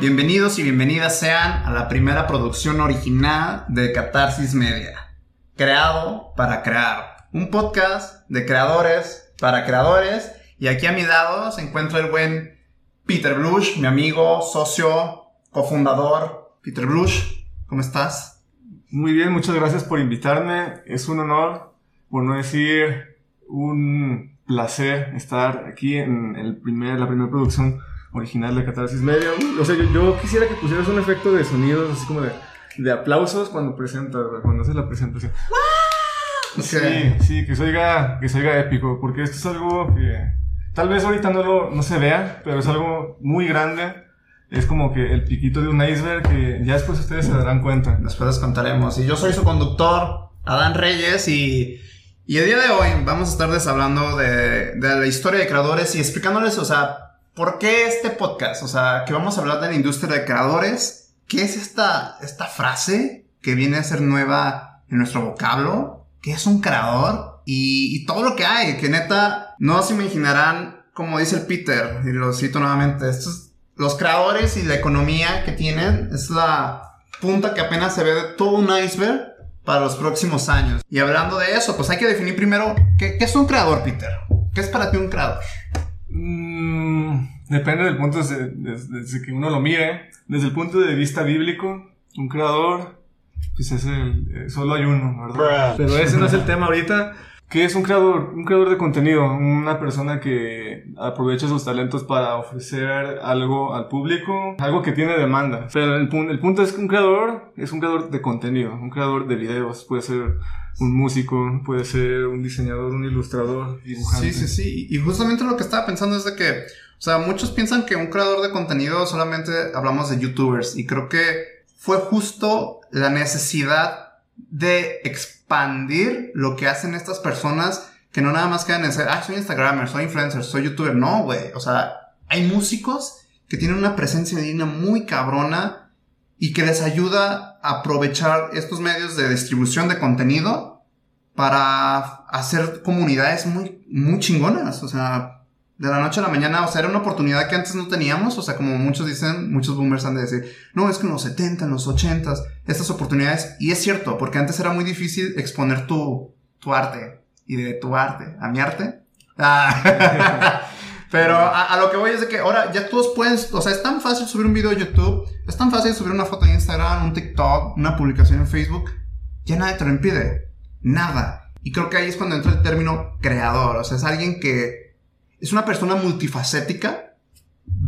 Bienvenidos y bienvenidas sean a la primera producción original de Catarsis Media, creado para crear, un podcast de creadores para creadores y aquí a mi lado se encuentra el buen Peter Blush, mi amigo, socio, cofundador. Peter Blush, ¿cómo estás? Muy bien, muchas gracias por invitarme. Es un honor, por no decir un placer estar aquí en el primer, la primera producción original de Catarsis Media. O sea, yo, quisiera que pusieras un efecto de sonidos, así como de, de aplausos cuando presentas, cuando haces la presentación. Sí, sí, que se, oiga, que se oiga épico, porque esto es algo que tal vez ahorita no, lo, no se vea, pero es algo muy grande. Es como que el piquito de un iceberg que ya después ustedes se darán cuenta. Después les contaremos. Y yo soy su conductor, Adán Reyes, y, y el día de hoy vamos a estarles hablando de, de la historia de creadores y explicándoles, o sea, ¿Por qué este podcast? O sea, que vamos a hablar de la industria de creadores. ¿Qué es esta, esta frase que viene a ser nueva en nuestro vocablo? ¿Qué es un creador? Y, todo lo que hay, que neta, no se imaginarán, como dice el Peter, y lo cito nuevamente, estos, los creadores y la economía que tienen es la punta que apenas se ve de todo un iceberg para los próximos años. Y hablando de eso, pues hay que definir primero qué, qué es un creador, Peter. ¿Qué es para ti un creador? Mm, depende del punto desde, que uno lo mire. Desde el punto de vista bíblico, un creador, pues es el, eh, solo hay uno, ¿verdad? Pero ese no es el tema ahorita. ¿Qué es un creador? Un creador de contenido, una persona que aprovecha sus talentos para ofrecer algo al público, algo que tiene demanda. Pero el, el punto es que un creador es un creador de contenido, un creador de videos, puede ser un músico, puede ser un diseñador, un ilustrador, dibujante. Sí, sí, sí. Y justamente lo que estaba pensando es de que, o sea, muchos piensan que un creador de contenido solamente hablamos de youtubers y creo que fue justo la necesidad de expandir lo que hacen estas personas que no nada más quedan en ser, ah, soy Instagramer, soy influencer, soy youtuber. No, güey. O sea, hay músicos que tienen una presencia divina muy cabrona y que les ayuda a aprovechar estos medios de distribución de contenido para hacer comunidades muy, muy chingonas. O sea, de la noche a la mañana, o sea, era una oportunidad que antes no teníamos. O sea, como muchos dicen, muchos boomers han de decir, no, es que en los 70, en los 80, estas oportunidades. Y es cierto, porque antes era muy difícil exponer tu, tu arte. Y de tu arte a mi arte. Ah. Pero a, lo que voy es de que ahora ya todos pueden, o sea, es tan fácil subir un video a YouTube, es tan fácil subir una foto en Instagram, un TikTok, una publicación en Facebook, ya nadie te lo impide nada. Y creo que ahí es cuando entra el término creador. O sea, es alguien que es una persona multifacética.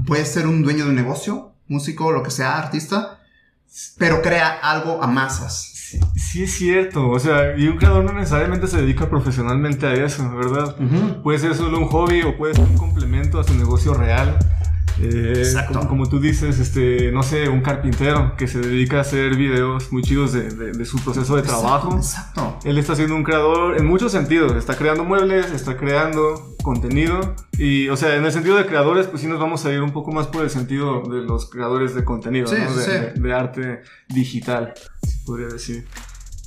Puede ser un dueño de un negocio, músico, lo que sea, artista, pero crea algo a masas. Sí, es cierto. O sea, y un creador no necesariamente se dedica profesionalmente a eso, ¿verdad? Puede ser solo un hobby o puede ser un complemento a su negocio real. Eh, como, como, tú dices, este, no sé, un carpintero que se dedica a hacer videos muy chidos de, de, su proceso de trabajo. Exacto. Él está siendo un creador en muchos sentidos. Está creando muebles, está creando contenido. Y, o sea, en el sentido de creadores, pues sí nos vamos a ir un poco más por el sentido de los creadores de contenido, ¿no? de, de, arte digital, podría decir.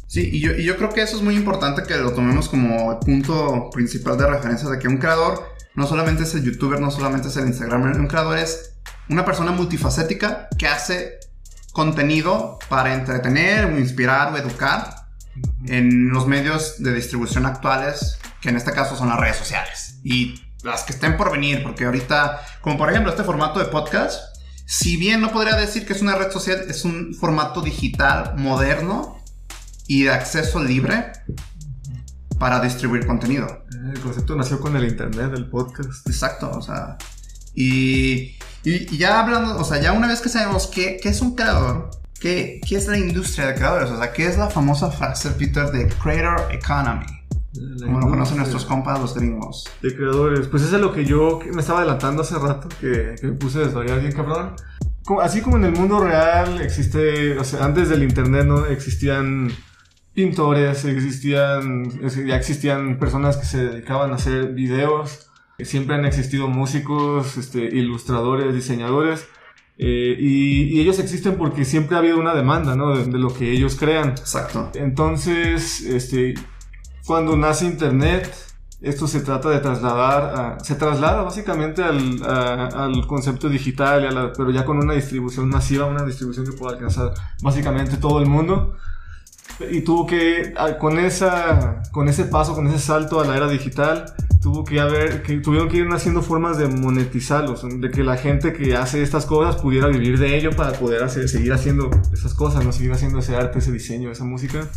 Sí, y yo, y yo creo que eso es muy importante que lo tomemos como punto principal de referencia de que un creador no solamente es el youtuber, no solamente es el instagramer, un creador es una persona multifacética que hace contenido para entretener o inspirar o educar en los medios de distribución actuales, que en este caso son las redes sociales y las que estén por venir, porque ahorita, como por ejemplo este formato de podcast, si bien no podría decir que es una red social, es un formato digital moderno y de acceso libre, para distribuir contenido. Eh, el concepto nació con el internet, el podcast. Exacto, o sea. Y, y, ya hablando, o sea, ya una vez que sabemos qué, qué es un creador, qué, qué, es la industria de creadores, o sea, qué es la famosa frase, Peter, de Creator Economy. como lo conocen nuestros compas, los gringos. De creadores. Pues eso es lo que yo me estaba adelantando hace rato, que, que me puse a desvariar bien cabrón. Así como en el mundo real existe, o sea, antes del internet no existían pintores, existían, ya existían personas que se dedicaban a hacer videos, siempre han existido músicos, este, ilustradores, diseñadores, eh, y, ellos existen porque siempre ha habido una demanda, ¿no? De, lo que ellos crean. Exacto. Entonces, este, cuando nace Internet, esto se trata de trasladar, se traslada básicamente al, al concepto digital, pero ya con una distribución masiva, una distribución que pueda alcanzar básicamente todo el mundo. Y tuvo que, con, esa, con ese paso, con ese salto a la era digital, tuvo que haber, que tuvieron que ir haciendo formas de monetizarlos, de que la gente que hace estas cosas pudiera vivir de ello para poder hacer, seguir haciendo esas cosas, no seguir haciendo ese arte, ese diseño, esa música.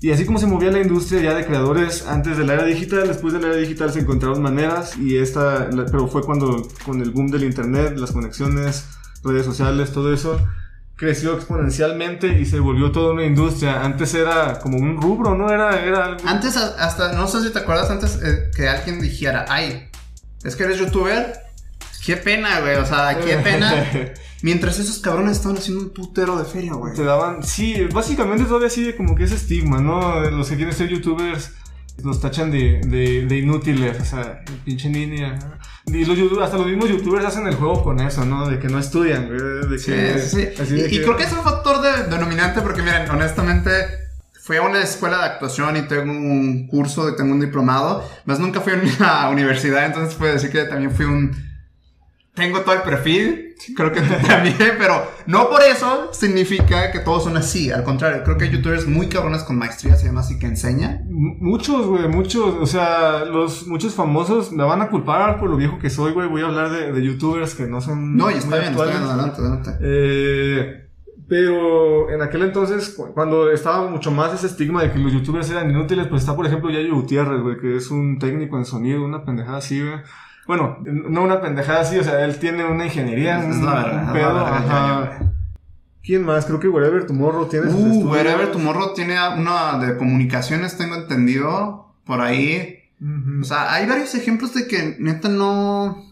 Y así como se movía la industria ya de creadores antes de la era digital, después de la era digital se encontraron maneras y esta, pero fue cuando con el boom del internet, las conexiones, redes sociales, todo eso, creció exponencialmente y se volvió toda una industria. Antes era como un rubro, ¿no? Era, era algo... Antes hasta, no sé si te acuerdas antes eh, que alguien dijera, ay, es que eres youtuber, qué pena, güey, o sea, qué pena. Mientras esos cabrones estaban haciendo un putero de feria, güey. Te daban, sí, básicamente todavía sigue como que ese estigma, ¿no? Los que quieren ser youtubers los tachan de, de, inútiles, o sea, pinche niña. Y los hasta los mismos youtubers hacen el juego con eso, ¿no? De que no estudian, De sí, sí, y, creo que es un factor de, denominante porque, miren, honestamente, fui a una escuela de actuación y tengo un curso, tengo un diplomado, más nunca fui a una universidad, entonces puedo decir que también fui un tengo todo el perfil, creo que también, pero no por eso significa que todos son así. Al contrario, creo que hay youtubers muy cabrones con maestrías y demás y que enseñan. Muchos, güey, muchos. O sea, los muchos famosos me van a culpar por lo viejo que soy, güey. Voy a hablar de, youtubers que no son. No, y está bien, está bien, adelante, adelante. Eh, pero en aquel entonces, cuando estaba mucho más ese estigma de que los youtubers eran inútiles, pues está, por ejemplo, Yayo Gutiérrez, güey, que es un técnico en sonido, una pendejada así, güey bueno, no una pendejada así, o sea, él tiene una ingeniería, es un, un pedo, ajá. ¿Quién más? Creo que Wherever Tomorrow tiene uh, Wherever Tomorrow tiene una de comunicaciones, tengo entendido, por ahí. O sea, hay varios ejemplos de que neta no...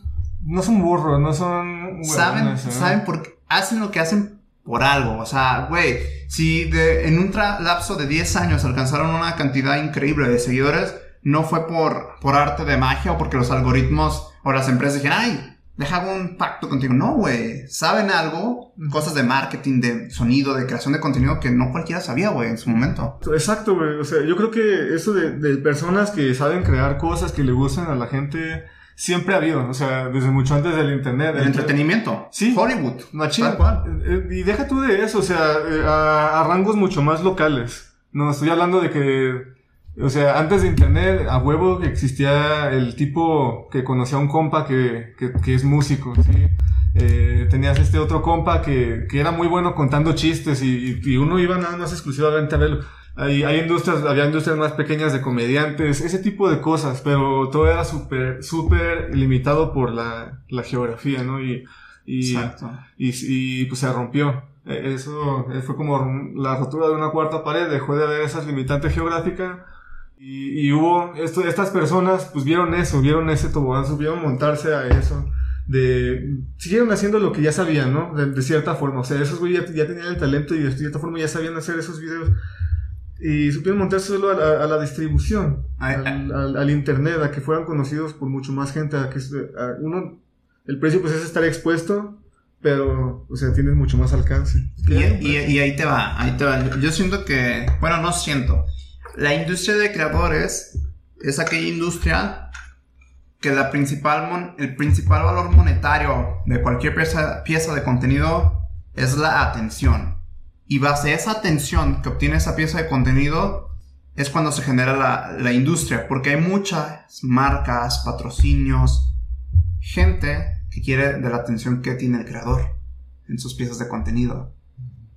No son burros, no son... saben, ¿eh? saben porque hacen lo que hacen por algo. O sea, güey, si de, en un lapso de 10 años alcanzaron una cantidad increíble de seguidores, no fue por, por arte de magia o porque los algoritmos o las empresas dijeron, ay, deja un pacto contigo. No, güey. Saben algo, cosas de marketing, de sonido, de creación de contenido que no cualquiera sabía, güey, en su momento. Exacto, güey. O sea, yo creo que eso de, de, personas que saben crear cosas que le gustan a la gente siempre ha habido. O sea, desde mucho antes del internet. El entretenimiento. Sí. Hollywood. Tal cual. Eh, eh, y deja tú de eso, o sea, eh, a, a rangos mucho más locales. No, estoy hablando de que o sea, antes de internet, a huevo existía el tipo que conocía a un compa que, que, que es músico, ¿sí? Eh, tenías este otro compa que, que, era muy bueno contando chistes y, y, uno iba nada más exclusivamente a verlo. Hay, hay industrias, había industrias más pequeñas de comediantes, ese tipo de cosas, pero todo era súper, súper limitado por la, la geografía, ¿no? Y, y, y, y, pues se rompió. E, eso fue como la rotura de una cuarta pared, dejó de haber esas limitantes geográficas y, hubo, esto, estas personas pues vieron eso, vieron ese tobogán, supieron montarse a eso. De, siguieron haciendo lo que ya sabían, ¿no? De, cierta forma. O sea, esos güeyes ya, tenían el talento y de cierta forma ya sabían hacer esos videos. Y supieron montarse solo a la, distribución, al, al, internet, a que fueran conocidos por mucho más gente, a que uno, el precio pues es estar expuesto, pero, o sea, tienes mucho más alcance. Y, y, y, ahí te va, ahí te va. Yo siento que, bueno, no siento. La industria de creadores es aquella industria que el principal valor monetario de cualquier pieza, de contenido es la atención. Y base a esa atención que obtiene esa pieza de contenido es cuando se genera la industria. Porque hay muchas marcas, patrocinios, gente que quiere de la atención que tiene el creador en sus piezas de contenido.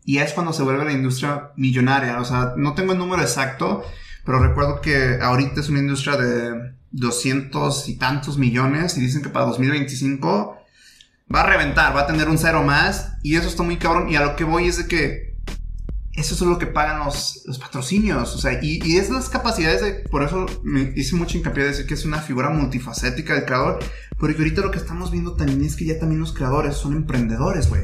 Y es cuando se vuelve la industria millonaria. O sea, no tengo el número exacto, pero recuerdo que ahorita es una industria de 200 y tantos millones y dicen que para 2025 va a reventar, va a tener un cero más y eso está muy cabrón. Y a lo que voy es de que eso es lo que pagan los, los patrocinios. O sea, y, y, es las capacidades de. Por eso me hice mucho hincapié de decir que es una figura multifacética del creador. Porque ahorita lo que estamos viendo también es que ya también los creadores son emprendedores, güey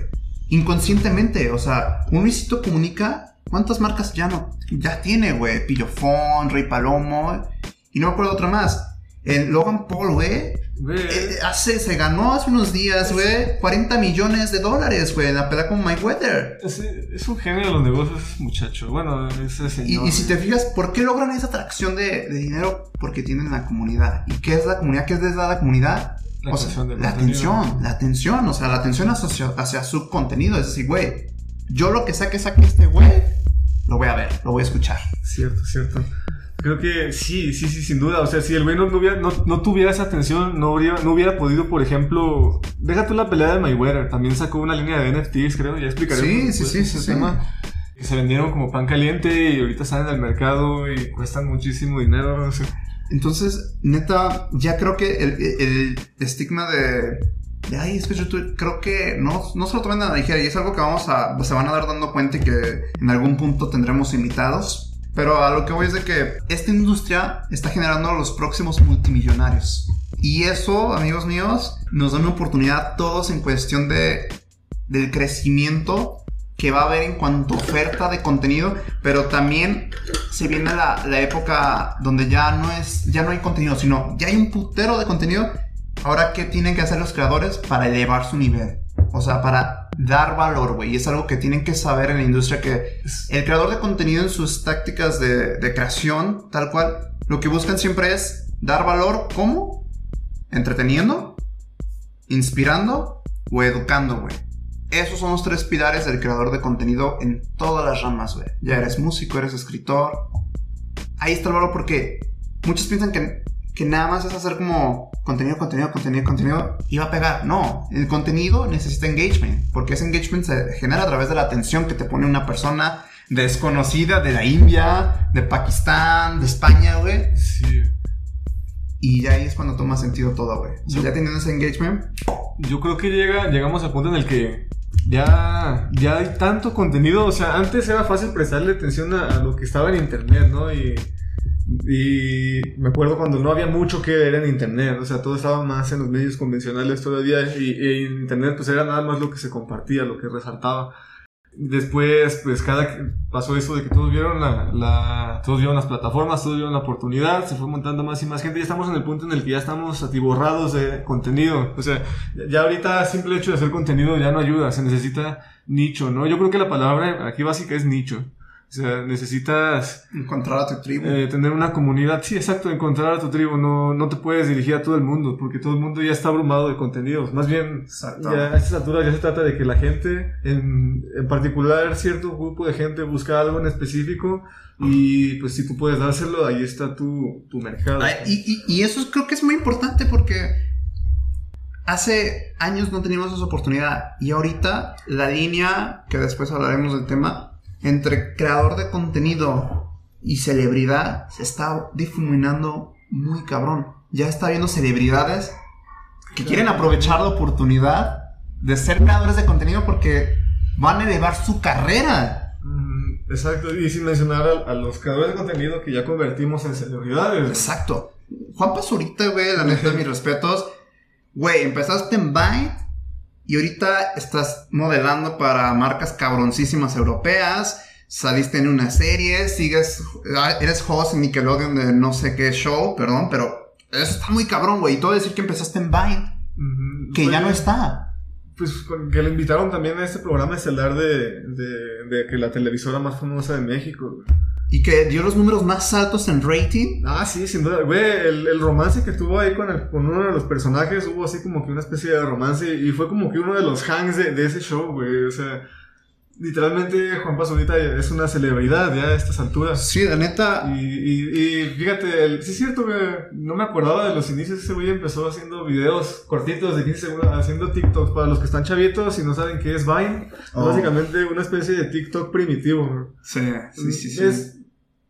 inconscientemente. O sea, un Luisito comunica cuántas marcas ya no, ya tiene, güey. Pillofón, Rey Palomo, y no me acuerdo otra más. El Logan Paul, güey, Eh, hace, se ganó hace unos días, güey, 40 millones de dólares, güey, en la pelea con Mayweather. Es, es un genio de los negocios, muchacho. Bueno, ese señor. Y, y si te fijas, ¿por qué logran esa atracción de, de, dinero? Porque tienen la comunidad. ¿Y qué es la comunidad? ¿Qué es desde la comunidad? La, atención, la atención, la atención, o sea, la atención hacia, hacia su contenido. Es decir, güey, yo lo que saque, saque este güey, lo voy a ver, lo voy a escuchar. Cierto, cierto. Creo que sí, sí, sí, sin duda. O sea, si el güey no, hubiera, no, tuviera esa atención, no hubiera, no hubiera podido, por ejemplo, déjate la pelea de Mayweather. También sacó una línea de NFTs, creo, ya explicaré. Sí, sí, sí, sí, tema. Que se vendieron como pan caliente y ahorita están en el mercado y cuestan muchísimo dinero. Entonces, neta, ya creo que el, estigma de, de ay, es que yo creo que no, no se lo tomen a la ligera y es algo que vamos a, se van a dar dando cuenta y que en algún punto tendremos invitados pero a lo que voy es de que esta industria está generando los próximos multimillonarios. Y eso, amigos míos, nos da una oportunidad a todos en cuestión de, del crecimiento que va a haber en cuanto oferta de contenido, pero también se viene la, la, época donde ya no es, ya no hay contenido, sino ya hay un putero de contenido. Ahora, ¿qué tienen que hacer los creadores para elevar su nivel? O sea, para dar valor, güey. Y es algo que tienen que saber en la industria que el creador de contenido en sus tácticas de, creación, tal cual, lo que buscan siempre es dar valor, ¿cómo? Entreteniendo, inspirando o educando, güey. Esos son los tres pilares del creador de contenido en todas las ramas, güey. Ya eres músico, eres escritor. Ahí está el valor porque muchos piensan que que nada más es hacer como contenido, contenido, contenido, contenido y va a pegar. No, el contenido necesita engagement, porque ese engagement se genera a través de la atención que te pone una persona desconocida de la India, de Pakistán, de España, güey. Sí. Y ya ahí es cuando toma sentido todo, güey. O sea, ya teniendo ese engagement. Yo creo que llega, llegamos al punto en el que ya, ya hay tanto contenido. O sea, antes era fácil prestarle atención a, lo que estaba en internet, ¿no? Y y me acuerdo cuando no había mucho que ver en internet, o sea, todo estaba más en los medios convencionales todavía y, en internet pues era nada más lo que se compartía, lo que resaltaba. Después, pues cada pasó eso de que todos vieron la, todos vieron las plataformas, todos vieron la oportunidad, se fue montando más y más gente y estamos en el punto en el que ya estamos atiborrados de contenido. O sea, ya ahorita simple hecho de hacer contenido ya no ayuda, se necesita nicho, ¿no? Yo creo que la palabra aquí básica es nicho. O sea, necesitas... Encontrar a tu tribu. Eh, tener una comunidad. Sí, exacto, encontrar a tu tribu. No, no te puedes dirigir a todo el mundo, porque todo el mundo ya está abrumado de contenidos. Más bien, ya a estas alturas ya se trata de que la gente, en, en particular cierto grupo de gente, busca algo en específico. Y pues si tú puedes dárselo, ahí está tu, tu mercado. y, y, y eso creo que es muy importante porque hace años no teníamos esa oportunidad. Y ahorita la línea, que después hablaremos del tema, entre creador de contenido y celebridad se está difuminando muy cabrón. Ya está viendo celebridades que quieren aprovechar la oportunidad de ser creadores de contenido porque van a elevar su carrera. Mm, exacto, y sin mencionar a, los creadores de contenido que ya convertimos en celebridades. Exacto. Juan Pazurita, güey, la neta, mis respetos. Güey, empezaste en Vine y ahorita estás modelando para marcas cabroncísimas europeas. Saliste en una serie, sigues, ah, eres host en Nickelodeon de no sé qué show, perdón, pero eso está muy cabrón, güey. Y todo decir que empezaste en Vine, que ya no está. Pues que le invitaron también a este programa estelar de, de, de que la televisora más famosa de México, güey. Y que dio los números más altos en rating. Ah, sí, sin duda. Güey, el, el romance que tuvo ahí con, el, con uno de los personajes, hubo así como que una especie de romance y fue como que uno de los hangs de, de ese show, güey. O sea, literalmente Juan Pazurita es una celebridad ya a estas alturas. Sí, la neta. Y, y, fíjate, el, sí es cierto que no me acordaba de los inicios. Ese güey empezó haciendo videos cortitos de 15 segundos, haciendo TikToks para los que están chavitos y no saben qué es Vine. Oh. Básicamente una especie de TikTok primitivo. Sí, sí, sí. sí. Es,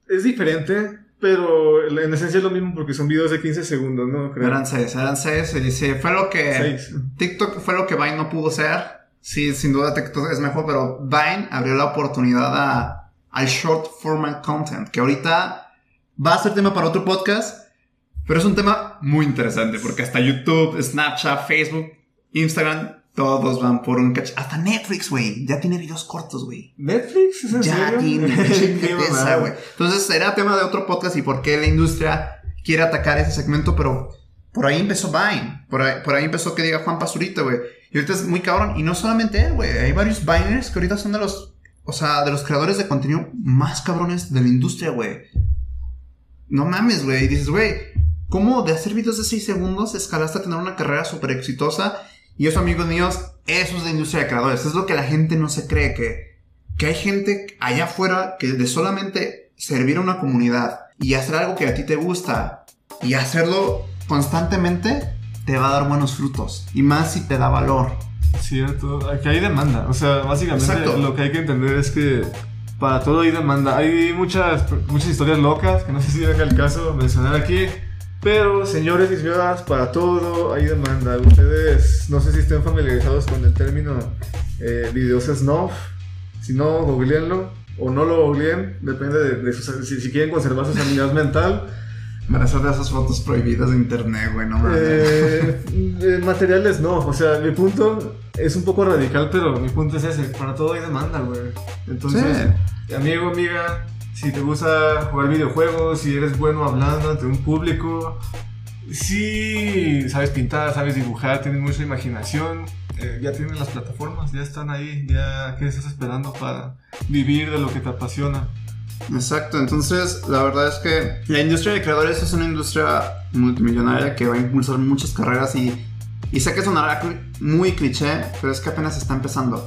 es diferente, pero en esencia es lo mismo porque son videos de 15 segundos, ¿no? Creo. Eran 6, eran 6. Y fue lo que. TikTok fue lo que Vine no pudo ser. Sí, sin duda TikTok es mejor, pero Vine abrió la oportunidad a, al short format content, que ahorita va a ser tema para otro podcast, pero es un tema muy interesante porque hasta YouTube, Snapchat, Facebook, Instagram todos van por un cach. Hasta Netflix, güey. Ya tiene videos cortos, güey. ¿Netflix? ¿Es ya tiene. güey. Entonces, será tema de otro podcast y por qué la industria quiere atacar ese segmento, pero por ahí empezó Vine. Por ahí, por ahí empezó que diga Juan Pazurita, güey. Y ahorita es muy cabrón. Y no solamente él, güey. Hay varios Viners que ahorita son de los. O sea, de los creadores de contenido más cabrones de la industria, güey. No mames, güey. Y dices, güey, ¿cómo de hacer videos de 6 segundos escalaste a tener una carrera súper exitosa? Y eso, amigos míos, eso es la industria de creadores. Es lo que la gente no se cree. Que, que hay gente allá afuera que de solamente servir a una comunidad y hacer algo que a ti te gusta y hacerlo constantemente te va a dar buenos frutos. Y más si te da valor. Cierto, aquí hay demanda. O sea, básicamente lo que hay que entender es que para todo hay demanda. Hay muchas, muchas historias locas que no sé si venga el caso mencionar aquí. Pero, señores y señoras, para todo hay demanda. Ustedes, no sé si estén familiarizados con el término eh, videos snuff. Si no, googleenlo. O no lo googleen, depende de, si, si, quieren conservar su sanidad mental. Para hacer de esas fotos prohibidas de internet, güey, no eh, materiales no, o sea, mi punto es un poco radical, pero mi punto es ese, para todo hay demanda, güey. Entonces, amigo, amiga, si te gusta jugar videojuegos, si eres bueno hablando ante un público, si sabes pintar, sabes dibujar, tienes mucha imaginación, eh, ya tienen las plataformas, ya están ahí, ya qué estás esperando para vivir de lo que te apasiona. Exacto, entonces la verdad es que la industria de creadores es una industria multimillonaria que va a impulsar muchas carreras y, y sé que sonará muy cliché, pero es que apenas está empezando.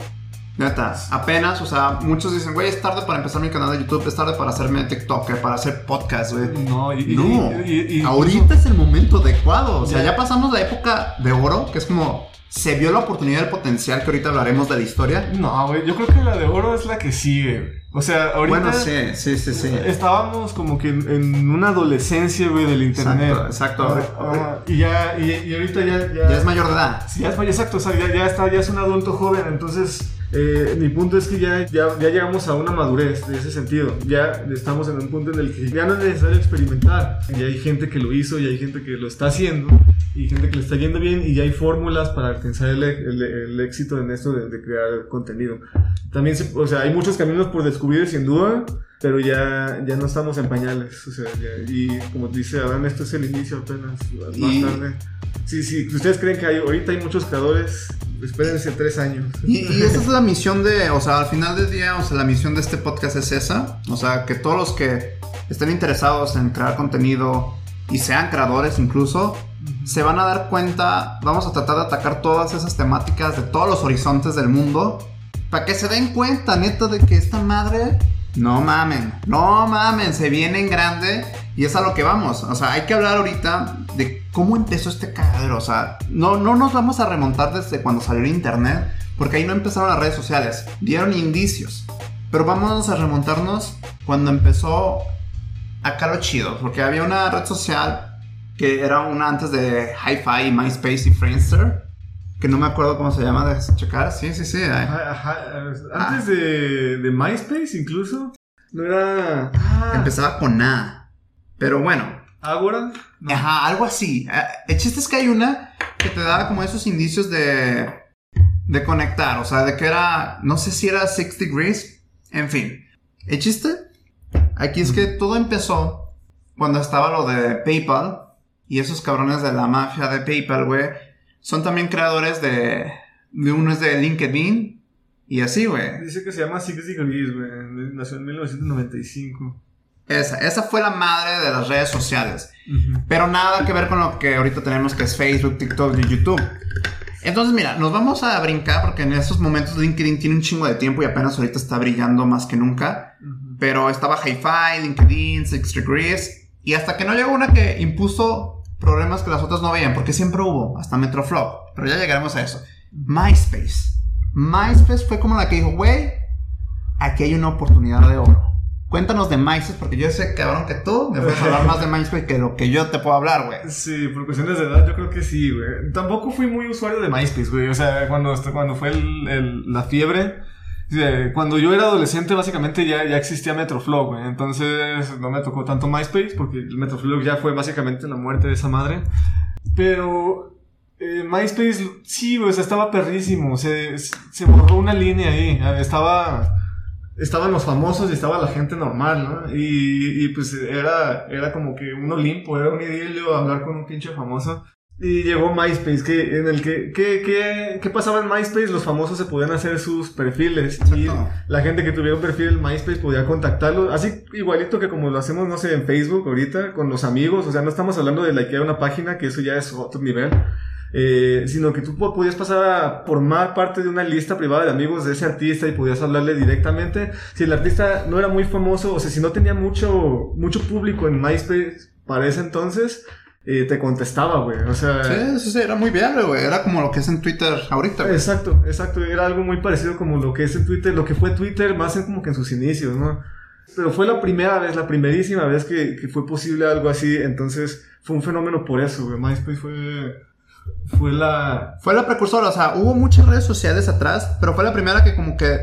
Neta, apenas, o sea, muchos dicen, güey, es tarde para empezar mi canal de YouTube, es tarde para hacerme TikTok, para hacer podcast, güey. No, y, no. ahorita es el momento adecuado. O sea, ya pasamos la época de oro, que es como se vio la oportunidad del potencial que ahorita hablaremos de la historia. No, güey, yo creo que la de oro es la que sigue. O sea, ahorita. Bueno, sí, sí, sí, sí. Estábamos como que en, una adolescencia, güey, del internet. Exacto, exacto. y ya, y, ahorita ya, ya. es mayor de edad. Sí, ya es, exacto, o sea, ya, ya está, ya es un adulto joven, entonces eh, mi punto es que ya, ya, ya, llegamos a una madurez de ese sentido. Ya estamos en un punto en el que ya no es necesario experimentar. Y hay gente que lo hizo y hay gente que lo está haciendo y gente que le está yendo bien y ya hay fórmulas para alcanzar el, el, éxito en esto de, crear contenido. También, o sea, hay muchos caminos por descubrir sin duda, pero ya, ya no estamos en pañales. O sea, y como dice Adán, esto es el inicio apenas, más tarde. Sí, sí, ustedes creen que hay, ahorita hay muchos creadores Espérense tres años. Y, esa es la misión de, o sea, al final del día, o sea, la misión de este podcast es esa. O sea, que todos los que estén interesados en crear contenido y sean creadores incluso, se van a dar cuenta, vamos a tratar de atacar todas esas temáticas de todos los horizontes del mundo, para que se den cuenta, neta, de que esta madre, no mamen, no mamen, se viene en grande y es a lo que vamos. O sea, hay que hablar ahorita de cómo empezó este cagadero. O sea, no, no nos vamos a remontar desde cuando salió el internet, porque ahí no empezaron las redes sociales. Dieron indicios. Pero vamos a remontarnos cuando empezó acá lo chido, porque había una red social que era una antes de Hi-Fi, MySpace y Friendster. Que no me acuerdo cómo se llama, de checar. Sí, sí, sí. Antes ah. de, de, MySpace, incluso. No era. Empezaba con A. Pero bueno. ¿Agora? Ajá, algo así. Eh, el chiste es que hay una que te da como esos indicios de, de conectar. O sea, de que era, no sé si era Six Degrees. En fin. El chiste aquí es que todo empezó cuando estaba lo de PayPal. Y esos cabrones de la mafia de PayPal, güey, son también creadores de... de uno es de LinkedIn. Y así, güey. Dice que se llama Six Degrees, güey. Nació en 1995. Esa, esa fue la madre de las redes sociales. Pero nada que ver con lo que ahorita tenemos que es Facebook, TikTok y YouTube. Entonces, mira, nos vamos a brincar porque en estos momentos LinkedIn tiene un chingo de tiempo y apenas ahorita está brillando más que nunca. Pero estaba HiFi, LinkedIn, Six Degrees. Y hasta que no llegó una que impuso problemas que las otras no veían, porque siempre hubo, hasta Metroflop. Pero ya llegaremos a eso. MySpace. MySpace fue como la que dijo, güey, aquí hay una oportunidad de oro. Cuéntanos de MySpace, porque yo sé, cabrón, que tú me puedes hablar más de MySpace que lo que yo te puedo hablar, güey. Sí, por cuestiones de edad, yo creo que sí, güey. Tampoco fui muy usuario de MySpace, güey. O sea, cuando, cuando fue el, la fiebre, cuando yo era adolescente, básicamente ya, ya existía Metroflow, güey. Entonces no me tocó tanto MySpace, porque el Metroflow ya fue básicamente la muerte de esa madre. Pero eh, MySpace, sí, o sea, estaba perrísimo. Se, se borró una línea ahí. Estaba estaban los famosos y estaba la gente normal, ¿no? Y, y pues era, era como que un Olimpo, era un idilio hablar con un pinche famoso. Y llegó MySpace, que, en el que, ¿qué, qué, pasaba en MySpace? Los famosos se podían hacer sus perfiles. Y la gente que tuviera un perfil en MySpace podía contactarlos. Así igualito que como lo hacemos, no sé, en Facebook ahorita, con los amigos. O sea, no estamos hablando de likear una página, que eso ya es otro nivel. Eh, sino que tú podías pasar a formar parte de una lista privada de amigos de ese artista y podías hablarle directamente. Si el artista no era muy famoso, o sea, si no tenía mucho, mucho público en MySpace para ese entonces, eh, te contestaba, güey. O sea. Sí, sí, era muy viable, güey. Era como lo que es en Twitter ahorita, güey. Exacto, exacto. Era algo muy parecido como lo que es en Twitter, lo que fue Twitter más en como que en sus inicios, ¿no? Pero fue la primera vez, la primerísima vez que, que fue posible algo así. Entonces, fue un fenómeno por eso, güey. MySpace fue. Fue la. Fue la precursora, o sea, hubo muchas redes sociales atrás, pero fue la primera que como que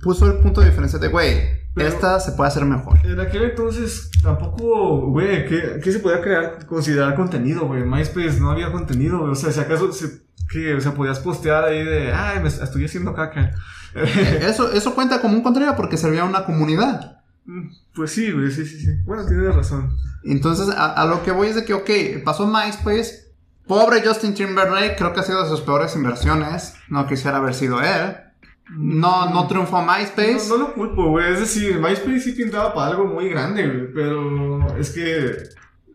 puso el punto de diferencia de, güey, esta se puede hacer mejor. En aquel entonces tampoco, güey, ¿qué, ¿qué, se podía crear, considerar contenido, güey? En MySpace no había contenido, güey. O sea, si acaso, se, que, o sea, podías postear ahí de, ay, me estoy haciendo caca. eso, eso cuenta como un contenido porque servía a una comunidad. Mm, pues sí, güey, sí, sí, sí. Bueno, tienes razón. Entonces, a, a, lo que voy es de que, ok, pasó MySpace. Pobre Justin Timberlake, creo que ha sido de sus peores inversiones. No quisiera haber sido él. No, no triunfó MySpace. No, no lo culpo, güey. Es decir, MySpace sí pintaba para algo muy grande, güey. Pero es que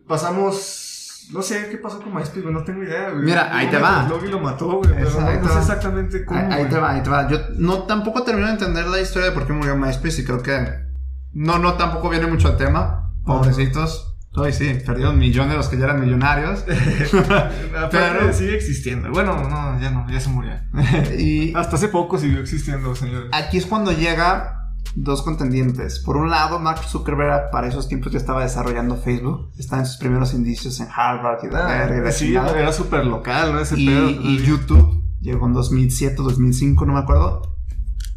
pasamos. No sé qué pasó con MySpace, güey. No tengo idea, güey. Mira, ahí te va. Logi lo mató, güey. Pero no, sé exactamente cómo. Ahí, te va, ahí te va. Yo no tampoco termino de entender la historia de por qué murió MySpace y creo que. No, no, tampoco viene mucho al tema. Pobrecitos. Ay, sí, perdieron millones de los que ya eran millonarios. pero sigue existiendo. Bueno, no, ya no, ya se murió. y hasta hace poco siguió existiendo, señores. Aquí es cuando llega dos contendientes. Por un lado, Mark Zuckerberg para esos tiempos ya estaba desarrollando Facebook. Está en sus primeros indicios en Harvard y de ah, Sí, era súper local, ¿no? Ese y, y YouTube llegó en 2007, 2005, no me acuerdo.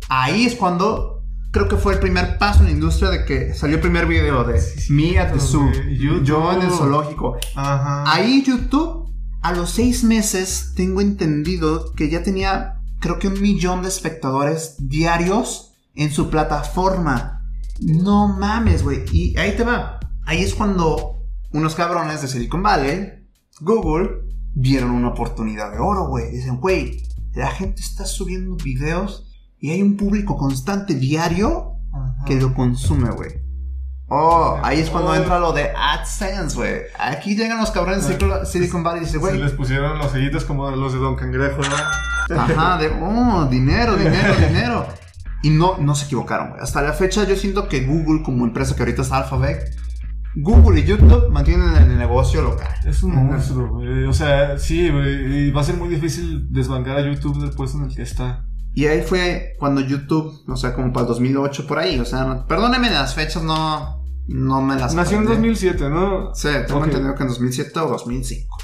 Ahí es cuando creo que fue el primer paso en la industria de que salió el primer video de Me at the Zoo, yo en el zoológico. Ahí YouTube, a los seis meses, tengo entendido que ya tenía, creo que un millón de espectadores diarios en su plataforma. No mames, güey. Y ahí te va. Ahí es cuando unos cabrones de Silicon Valley, Google, vieron una oportunidad de oro, güey. Dicen, güey, la gente está subiendo videos y hay un público constante diario que lo consume, güey. Oh, ahí es cuando entra lo de AdSense, güey. Aquí llegan los cabrones de Silicon Valley y dicen, güey. Se les pusieron los sellitos como los de Don Cangrejo, ¿no? Ajá, de, oh, dinero, dinero, dinero. Y no, no se equivocaron, güey. Hasta la fecha yo siento que Google, como empresa que ahorita es Alphabet, Google y YouTube mantienen el negocio local. Es un monstruo, güey. O sea, sí, güey. Y va a ser muy difícil desbancar a YouTube del puesto en el que está. Y ahí fue cuando YouTube, o sea, como para el 2008 por ahí, o sea, perdóneme las fechas, no, no me las... Nació en 2007, ¿no? Sí, tengo entendido que en 2007 o 2005.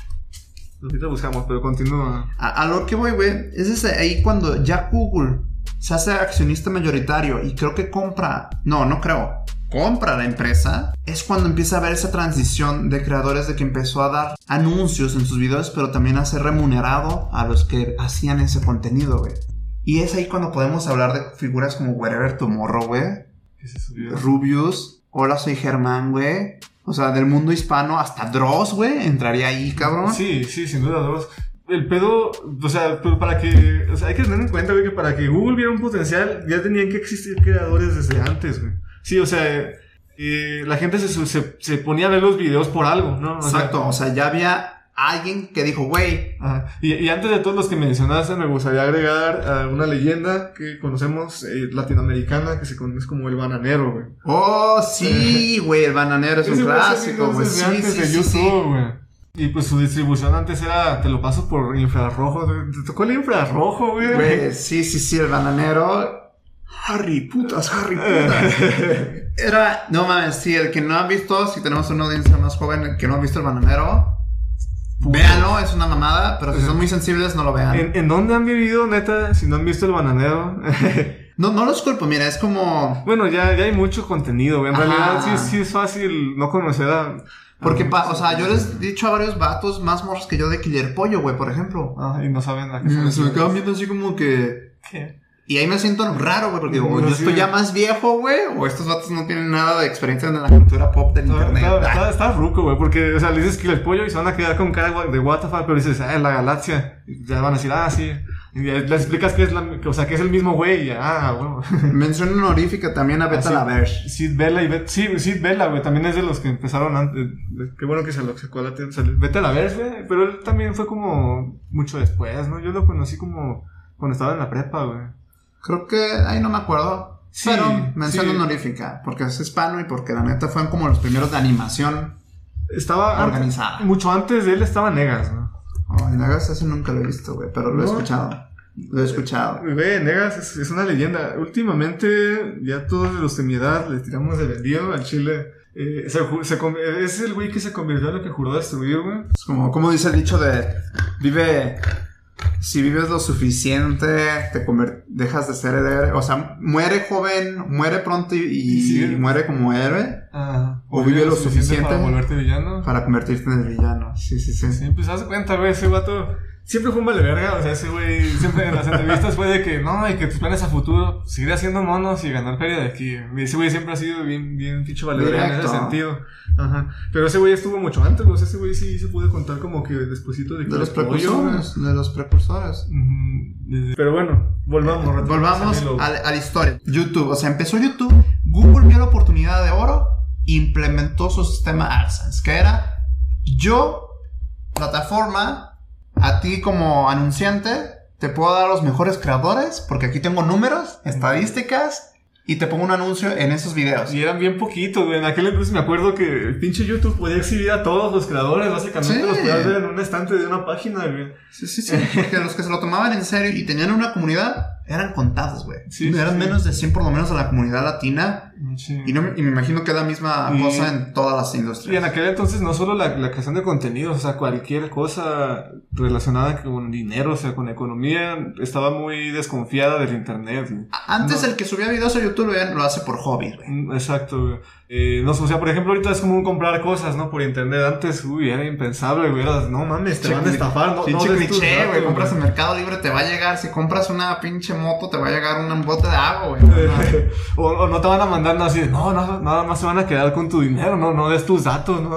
Ahorita buscamos, pero continúa. A, lo que voy, güey, es ahí cuando ya Google se hace accionista mayoritario y creo que compra, no, no creo, compra la empresa, es cuando empieza a ver esa transición de creadores de que empezó a dar anuncios en sus videos, pero también a ser remunerado a los que hacían ese contenido, güey. Y es ahí cuando podemos hablar de figuras como Wherever Tomorrow, güey. Rubius. Hola, soy Germán, güey. O sea, del mundo hispano hasta Dross, güey. Entraría ahí, cabrón. Sí, sí, sin duda, Dross. El pedo, o sea, para que, o sea, hay que tener en cuenta, güey, que para que Google viera un potencial, ya tenían que existir creadores desde antes, güey. Sí, o sea, eh, la gente se, se, se, ponía a ver los videos por algo, ¿no? Exacto, o sea, ya había alguien que dijo, güey. Y, antes de todos los que mencionaste, me gustaría agregar a una leyenda que conocemos eh, latinoamericana que se conoce como el bananero, güey. Oh, sí, güey, el bananero es un clásico, güey. Sí, antes de YouTube, güey. Y pues su distribución antes era, te lo paso por infrarrojo. ¿Te tocó el infrarrojo, güey? Güey, sí, sí, sí, el bananero. Harry, putas, Harry, putas. era, no mames, sí, el que no ha visto, si tenemos una audiencia más joven, el que no ha visto el bananero, Véanlo, es una mamada, pero si son muy sensibles, no lo vean. ¿En, dónde han vivido, neta, si no han visto el bananero? no, no los culpo, mira, es como... Bueno, ya, ya hay mucho contenido, En realidad sí, sí es fácil no conocer a... Porque, o sea, yo les he dicho a varios vatos más morros que yo de Killer Pollo, güey, por ejemplo. Ah, y no saben a qué se, se me quedan viendo así como que... ¿Qué? Y ahí me siento raro, güey, porque digo, yo estoy ya más viejo, güey, o estos vatos no tienen nada de experiencia en la cultura pop del internet. Está, está, ruco, güey, porque, o sea, le dices que el pollo y se van a quedar con cara de WTF, pero dices, ah, la galaxia. Y ya van a decir, ah, sí. Y les explicas que es la, o sea, que es el mismo güey, y ah, güey. Mención honorífica también a Beta ah, Laverge. Sid Bella y Bet, sí, Sid Bella, güey, también es de los que empezaron antes. Qué bueno que se lo sacó a la tienda. Beta Laverge, güey, pero él también fue como mucho después, ¿no? Yo lo conocí como cuando estaba en la prepa, güey. Creo que ahí no me acuerdo. Sí, pero mención honorífica, porque es hispano y porque la neta fueron como los primeros de animación estaba organizada. mucho antes de él estaba Negas, ¿no? Oh, Negas ese nunca lo he visto, güey, pero lo he escuchado. Lo he escuchado. Güey, Negas es, una leyenda. Últimamente, ya todos los de mi edad le tiramos de vendido al chile. Eh, es el güey que se convirtió en lo que juró destruir, güey. Es como, como dice el dicho de vive si vives lo suficiente, te dejas de ser héroe. O sea, muere joven, muere pronto y, muere como héroe. O, vive, lo suficiente, para volverte villano. Para convertirte en el villano. Sí, sí, sí. Sí, pues haz cuenta, güey, ese vato siempre fue un vale verga. O sea, ese güey, siempre en las entrevistas fue de que no, y que tus planes a futuro, seguir haciendo monos y ganar feria de aquí. ese güey siempre ha sido bien, bien ficho vale verga en ese sentido. Ajá. Pero ese güey estuvo mucho antes, o sea, ese güey sí se puede contar como que despuésito de que. De los precursores, de los precursores. Pero bueno, volvamos. Volvamos a, a la historia. YouTube, o sea, empezó YouTube, Google vio la oportunidad de oro, implementó su sistema AdSense, que era yo, plataforma, a ti como anunciante te puedo dar los mejores creadores porque aquí tengo números, estadísticas y te pongo un anuncio en esos videos. Y eran bien poquitos, güey. En aquel entonces me acuerdo que el pinche YouTube podía exhibir a todos los creadores, básicamente los podías ver en un estante de una página, güey. Sí, sí, sí. porque los que se lo tomaban en serio y tenían una comunidad eran contados, güey. Sí, eran menos de 100 por lo menos a la comunidad latina. Y, no, y me imagino que es la misma cosa en todas las industrias. Y en aquel entonces no solo la, la creación de contenidos, o sea, cualquier cosa relacionada con dinero, o sea, con economía, estaba muy desconfiada del internet. Antes el que subía videos a YouTube lo hace por hobby, güey. Mm, exacto, güey. Eh, no o sea, por ejemplo, ahorita es como un comprar cosas, ¿no? Por internet. Antes, uy, era impensable, güey. no mames, te van a estafar, ¿no? Pinche cliché, güey. Compras en Mercado Libre, te va a llegar. Si compras una pinche moto, te va a llegar un bote de agua, güey. o, no te van a mandar nada así no, nada más se van a quedar con tu dinero, no, no des tus datos, no.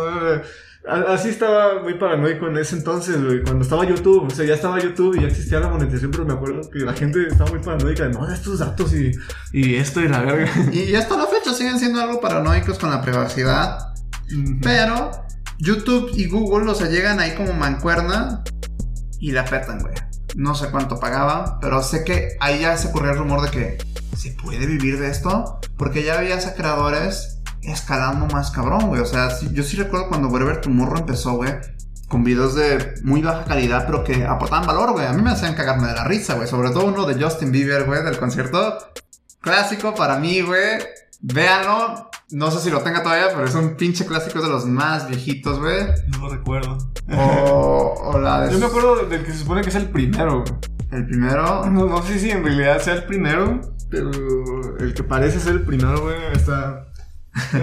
Así estaba muy paranoico en ese entonces, güey. Cuando estaba YouTube, o sea, ya estaba YouTube y ya existía la monetización, pero me acuerdo que la gente estaba muy paranoica. No, de tus datos y, y esto y la verga. Y hasta la fecha siguen siendo algo paranoicos con la privacidad. Pero YouTube y Google, o sea, llegan ahí como mancuerna y la petan, güey. No sé cuánto pagaba, pero sé que ahí ya se ocurrió el rumor de que se puede vivir de esto. Porque ya había a creadores escalando más cabrón, güey. O sea, yo sí recuerdo cuando Wherever Tomorrow empezó, güey. Con videos de muy baja calidad, pero que aportaban valor, güey. A mí me hacían cagarme de la risa, güey. Sobre todo uno de Justin Bieber, güey, del concierto. Clásico para mí, güey. Véanlo. No sé si lo tenga todavía, pero es un pinche clásico de los más viejitos, güey. No lo recuerdo. O, o la de... Yo me acuerdo del que se supone que es el primero, güey. ¿El primero? No, no sé si en realidad sea el primero, pero el que parece ser el primero, güey, está...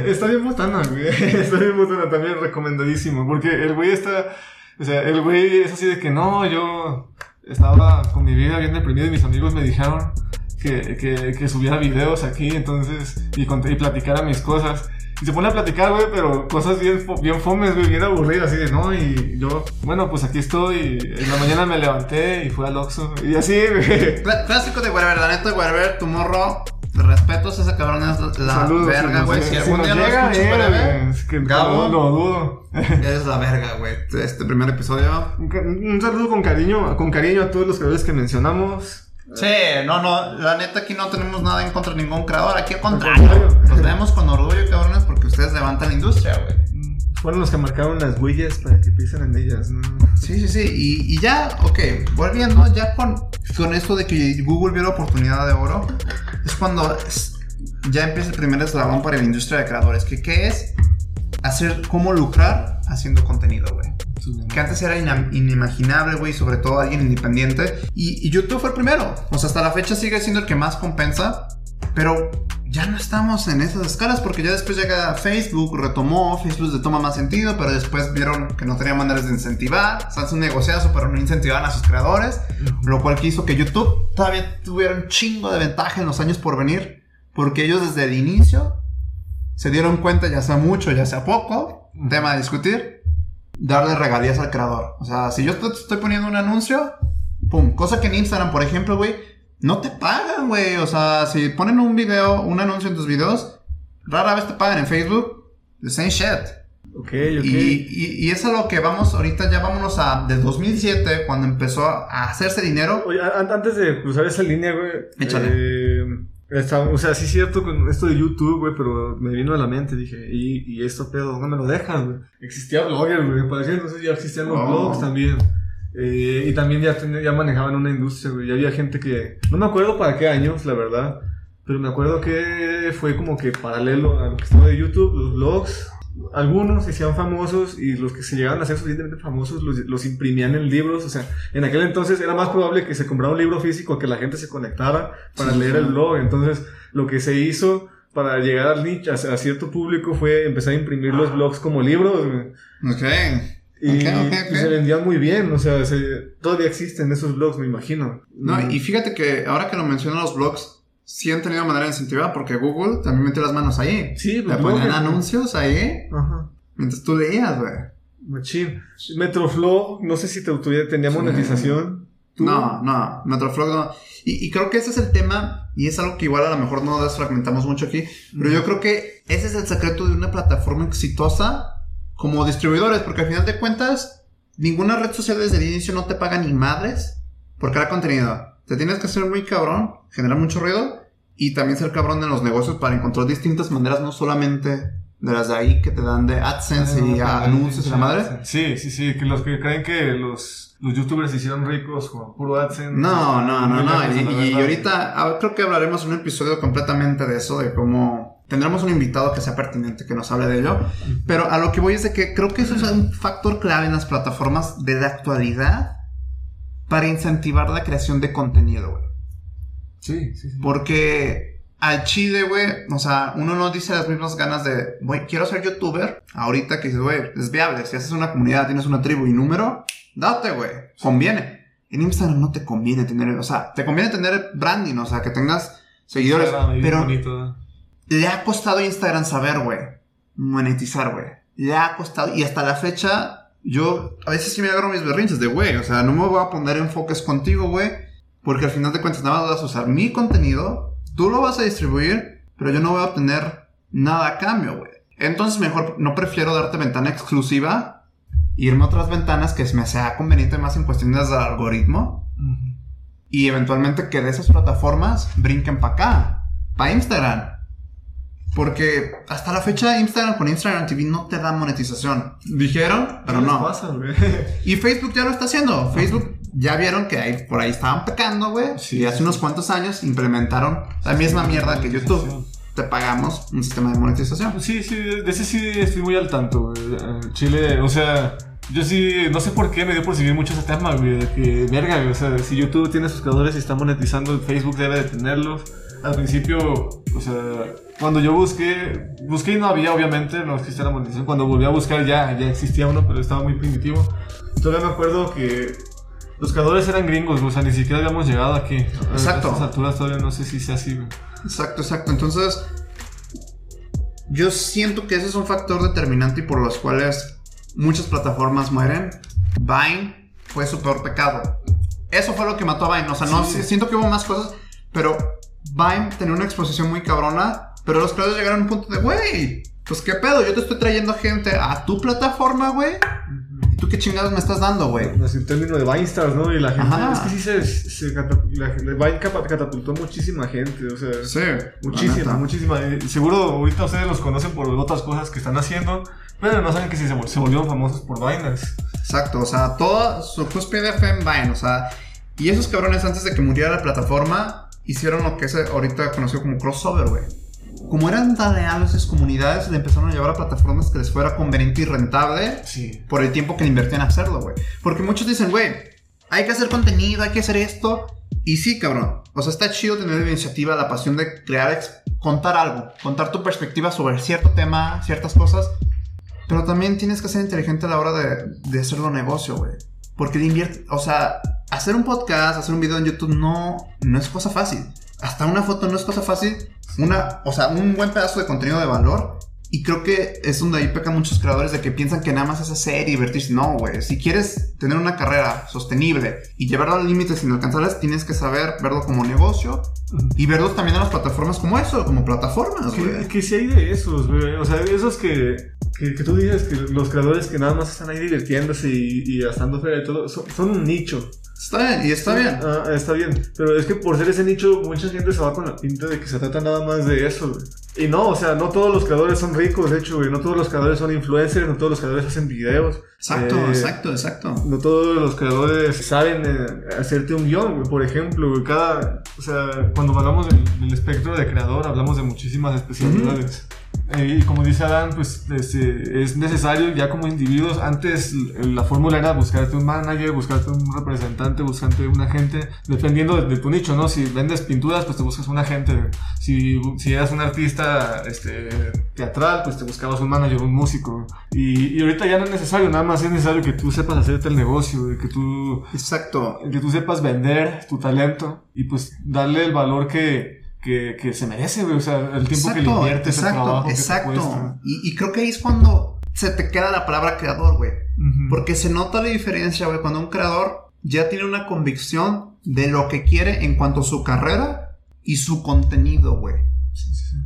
Está bien botana, güey. Está bien botana también, recomendadísimo. Porque el güey está. O sea, el güey es así de que no, yo estaba con mi vida bien deprimido y mis amigos me dijeron que, que, que subiera videos aquí, entonces, y, y platicara mis cosas. Y se pone a platicar, güey, pero cosas bien, bien fomes, güey, bien aburridas, así de, ¿no? Y yo, bueno, pues aquí estoy. En la mañana me levanté y fui al Oxxo. Y así, güey. Clásico de Werber, la neta de Werber, tu morro Respetos, ese cabrón es la verga, güey. Si algún día lo escucho Es que Gabo, lo dudo. Es la verga, güey. Este primer episodio. Un, saludo con cariño, con cariño a todos los creadores que mencionamos. Sí, no, no, la neta aquí no tenemos nada en contra de ningún creador, aquí al contrario. Los vemos con orgullo, cabrones, porque ustedes levantan la industria, güey. Fueron los que marcaron las huellas para que pisen en ellas, ¿no? Sí, sí, sí. Y, y ya, ok, volviendo, ya con, con esto de que Google vio la oportunidad de oro, es cuando ya empieza el primer eslabón para la industria de creadores. Que, ¿Qué es? Hacer, cómo lucrar haciendo contenido, güey. Que antes era inimaginable, güey, sobre todo alguien independiente. Y, y YouTube fue el primero. O sea, hasta la fecha sigue siendo el que más compensa. Pero ya no estamos en esas escalas porque ya después llega Facebook, retomó, Facebook le toma más sentido, pero después vieron que no tenía maneras de incentivar, un negociazo, pero no incentivaban a sus creadores, lo cual hizo que YouTube todavía tuviera un chingo de ventaja en los años por venir, porque ellos desde el inicio se dieron cuenta, ya sea mucho, ya sea poco, tema de discutir, darle regalías al creador. O sea, si yo te estoy poniendo un anuncio, pum, cosa que en Instagram, por ejemplo, güey, no te pagan, güey. O sea, si ponen un video, un anuncio en tus videos, rara vez te pagan en Facebook. The same shit. Ok, ok. Y, y, es a lo que vamos ahorita, ya vámonos a de 2007, cuando empezó a hacerse dinero. Oye, antes de cruzar esa línea, güey. Échale. Eh, o sea, sí es cierto con esto de YouTube, güey, pero me vino a la mente, dije, ¿y, y esto pedo? ¿Dónde me lo dejas, güey? Existía Blogger, güey, parecía, no sé, ya existían los oh. blogs también. Eh, y también ya, ya manejaban una industria, güey. Ya había gente que. No me acuerdo para qué años, la verdad. Pero me acuerdo que fue como que paralelo a lo que estaba de YouTube, los blogs. Algunos se hacían famosos y los que se llegaban a ser suficientemente famosos los, los, imprimían en libros. O sea, en aquel entonces era más probable que se comprara un libro físico que la gente se conectara para leer el blog. Entonces, lo que se hizo para llegar al nicho, a, a, cierto público, fue empezar a imprimir los blogs como libros. Ok. Y, se vendían muy bien, o sea, todavía existen esos blogs, me imagino. No, y fíjate que ahora que lo mencionan los blogs, sí han tenido manera de incentivar, porque Google también metió las manos ahí. Sí, Le ponían anuncios ahí. Ajá. Mientras tú leías, güey. Machín. Metroflow, no sé si te, tenía monetización. No, no, Metroflow no. Y, y, creo que ese es el tema, y es algo que igual a lo mejor no desfragmentamos mucho aquí, pero yo creo que ese es el secreto de una plataforma exitosa como distribuidores, porque al final de cuentas, ninguna red social desde el inicio no te paga ni madres por crear contenido. Te tienes que ser muy cabrón, generar mucho ruido y también ser cabrón en los negocios para encontrar distintas maneras, no solamente de las de ahí que te dan de AdSense y anuncios y la madre. Sí, sí, sí, que los que creen que los, los youtubers se hicieron ricos con puro AdSense. No, no, no, no. Y, y, ahorita creo que hablaremos un episodio completamente de eso, de cómo Tendremos un invitado que sea pertinente, que nos hable de ello. Pero a lo que voy es de que creo que eso es un factor clave en las plataformas de la actualidad para incentivar la creación de contenido, güey. Sí, sí, sí. Porque al chile, güey, o sea, uno no dice las mismas ganas de, güey, quiero ser youtuber. Ahorita que dices, güey, es viable. Si haces una comunidad, tienes una tribu y número, date, güey. Conviene. En Instagram no te conviene tener, o sea, te conviene tener branding, o sea, que tengas seguidores. pero, le ha costado Instagram saber, güey. Monetizar, güey. Le ha costado. Y hasta la fecha, yo a veces sí me agarro mis berrinches de, güey. O sea, no me voy a poner enfoques contigo, güey. Porque al final de cuentas, nada más vas a usar mi contenido. Tú lo vas a distribuir. Pero yo no voy a obtener nada a cambio, güey. Entonces, mejor no prefiero darte ventana exclusiva. Irme a otras ventanas que me sea conveniente más en cuestiones del algoritmo. Y eventualmente que de esas plataformas brinquen para acá. Para Instagram. Porque hasta la fecha Instagram con Instagram TV no te da monetización. Dijeron, pero no. Pasa, y Facebook ya lo está haciendo. Facebook ya vieron que ahí, por ahí estaban pecando, güey. y hace unos cuantos años implementaron la misma mierda que YouTube. Te pagamos un sistema de monetización. Sí, sí, de ese sí estoy muy al tanto, güey. Chile, o sea, yo sí, no sé por qué me dio por seguir mucho ese tema, güey. De que, verga, güey. O sea, si YouTube tiene sus creadores y está monetizando, Facebook debe de tenerlos al principio, o sea, cuando yo busqué, busqué y no había, obviamente, no existía la monetización. Cuando volví a buscar ya, ya existía uno, pero estaba muy primitivo. Todavía me acuerdo que los creadores eran gringos, o sea, ni siquiera habíamos llegado aquí. Exacto. A estas alturas todavía no sé si sea así. Exacto, exacto. Entonces, yo siento que ese es un factor determinante y por los cuales muchas plataformas mueren. Vine fue su peor pecado. Eso fue lo que mató a Vine. O sea, no siento que hubo más cosas, pero Vine tenía una exposición muy cabrona, pero los creadores llegaron a un punto de, güey, pues qué pedo, yo te estoy trayendo gente a tu plataforma, güey. ¿Y tú qué chingados me estás dando, güey? Así en términos de Vine Stars, ¿no? Y la gente, es que sí se, se Vine catapultó muchísima gente, o sea. Sí. Muchísima, muchísima. seguro ahorita ustedes los conocen por otras cosas que están haciendo, pero no saben que sí se, se volvieron famosos por Viners. Exacto, o sea, toda su cúspide fue en Vine, o sea. Y esos cabrones antes de que muriera la plataforma hicieron lo que es ahorita conocido como crossover, güey. Como eran tan leales esas comunidades, le empezaron a llevar a plataformas que les fuera conveniente y rentable sí. por el tiempo que le invertían hacerlo, güey. Porque muchos dicen, güey, hay que hacer contenido, hay que hacer esto. Y sí, cabrón. O sea, está chido tener la iniciativa, la pasión de crear contar algo, contar tu perspectiva sobre cierto tema, ciertas cosas, pero también tienes que ser inteligente a la hora de, de hacerlo negocio, güey. Porque invierte, o sea, hacer un podcast, hacer un video en YouTube no, no es cosa fácil. Hasta una foto no es cosa fácil. Una, o sea, un buen pedazo de contenido de valor y creo que es donde ahí pecan muchos creadores de que piensan que nada más es hacer y divertirse. No, güey. Si quieres tener una carrera sostenible y llevarlo al límite sin alcanzarlas, tienes que saber verlo como negocio y verlo también en las plataformas como eso, como plataformas, güey. Que, si hay de esos, güey. O sea, esos que, que, tú dices que los creadores que nada más están ahí divirtiéndose y, y gastando fe y todo, son un nicho. Está bien, y está bien. Ah, está bien. Pero es que por ser ese nicho, mucha gente se va con la pinta de que se trata nada más de eso, güey. Y no, o sea, no todos los creadores son ricos, de hecho, güey. No todos los creadores son influencers, no todos los creadores hacen videos. Exacto, eh, exacto, exacto. No todos los creadores saben eh, hacerte un guion, güey. Por ejemplo, güey, cada. O sea, cuando hablamos del, espectro de creador, hablamos de muchísimas especialidades. Eh, y como dice Adán, pues este, es necesario ya como individuos. Antes la fórmula era buscarte un manager, buscarte un representante, buscarte un agente, dependiendo de, tu nicho, ¿no? Si vendes pinturas, pues te buscas un agente. Si, si eras un artista este, teatral, pues te buscabas un manager, un músico. Y, y, ahorita ya no es necesario, nada más es necesario que tú sepas hacerte el negocio, que tú. Exacto. Que tú sepas vender tu talento y pues darle el valor que que, que se merece, güey. O sea, el tiempo que le inviertes, exacto, el trabajo Exacto. y, y, creo que ahí es cuando se te queda la palabra creador, güey. Porque se nota la diferencia, güey, cuando un creador ya tiene una convicción de lo que quiere en cuanto a su carrera y su contenido, güey. Sí, sí,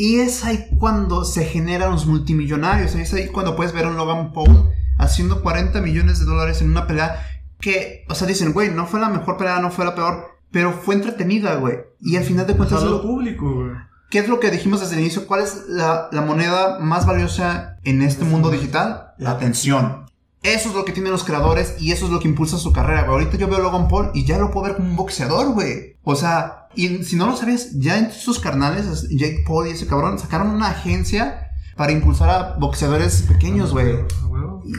y es ahí cuando se generan los multimillonarios. Es ahí cuando puedes ver a un Logan Paul haciendo 40 millones de dólares en una pelea que, o sea, dicen, güey, no fue la mejor pelea, no fue la peor, pero fue entretenida, güey. Y al final de cuentas... Es lo público, güey. ¿Qué es lo que dijimos desde el inicio? ¿Cuál es la, moneda más valiosa en este mundo digital? La atención. Eso es lo que tienen los creadores y eso es lo que impulsa su carrera, güey. Ahorita yo veo a Logan Paul y ya lo puedo ver como un boxeador, güey. O sea, y si no lo sabías, ya en sus carnales, Jake Paul y ese cabrón sacaron una agencia para impulsar a boxeadores pequeños, güey.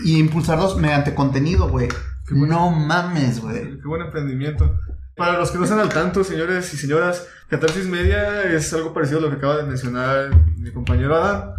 Y impulsarlos mediante contenido, güey. No mames, güey. Qué buen emprendimiento. Para los que no están al tanto, señores y señoras, Catarsis Media es algo parecido a lo que acaba de mencionar mi compañero Adam.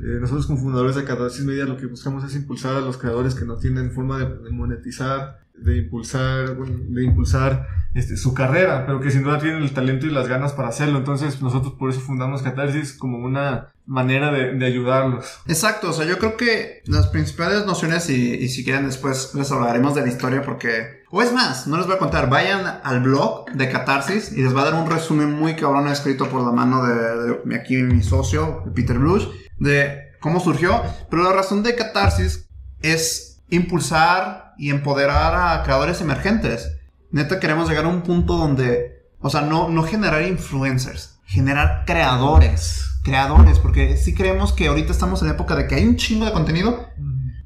Eh, nosotros como fundadores de Catarsis Media lo que buscamos es impulsar a los creadores que no tienen forma de monetizar, de impulsar, de impulsar este, su carrera, pero que sin duda tienen el talento y las ganas para hacerlo. Entonces nosotros por eso fundamos Catarsis como una manera de, ayudarlos. Exacto, o sea, yo creo que las principales nociones, y, y, si quieren después les hablaremos de la historia porque... O es más, no les voy a contar, vayan al blog de Catarsis y les va a dar un resumen muy cabrón escrito por la mano de, de aquí mi socio, Peter Blush, de cómo surgió. Pero la razón de Catarsis es impulsar y empoderar a creadores emergentes. Neta queremos llegar a un punto donde, o sea, no, no generar influencers, generar creadores. Creadores, porque sí creemos que ahorita estamos en la época de que hay un chingo de contenido,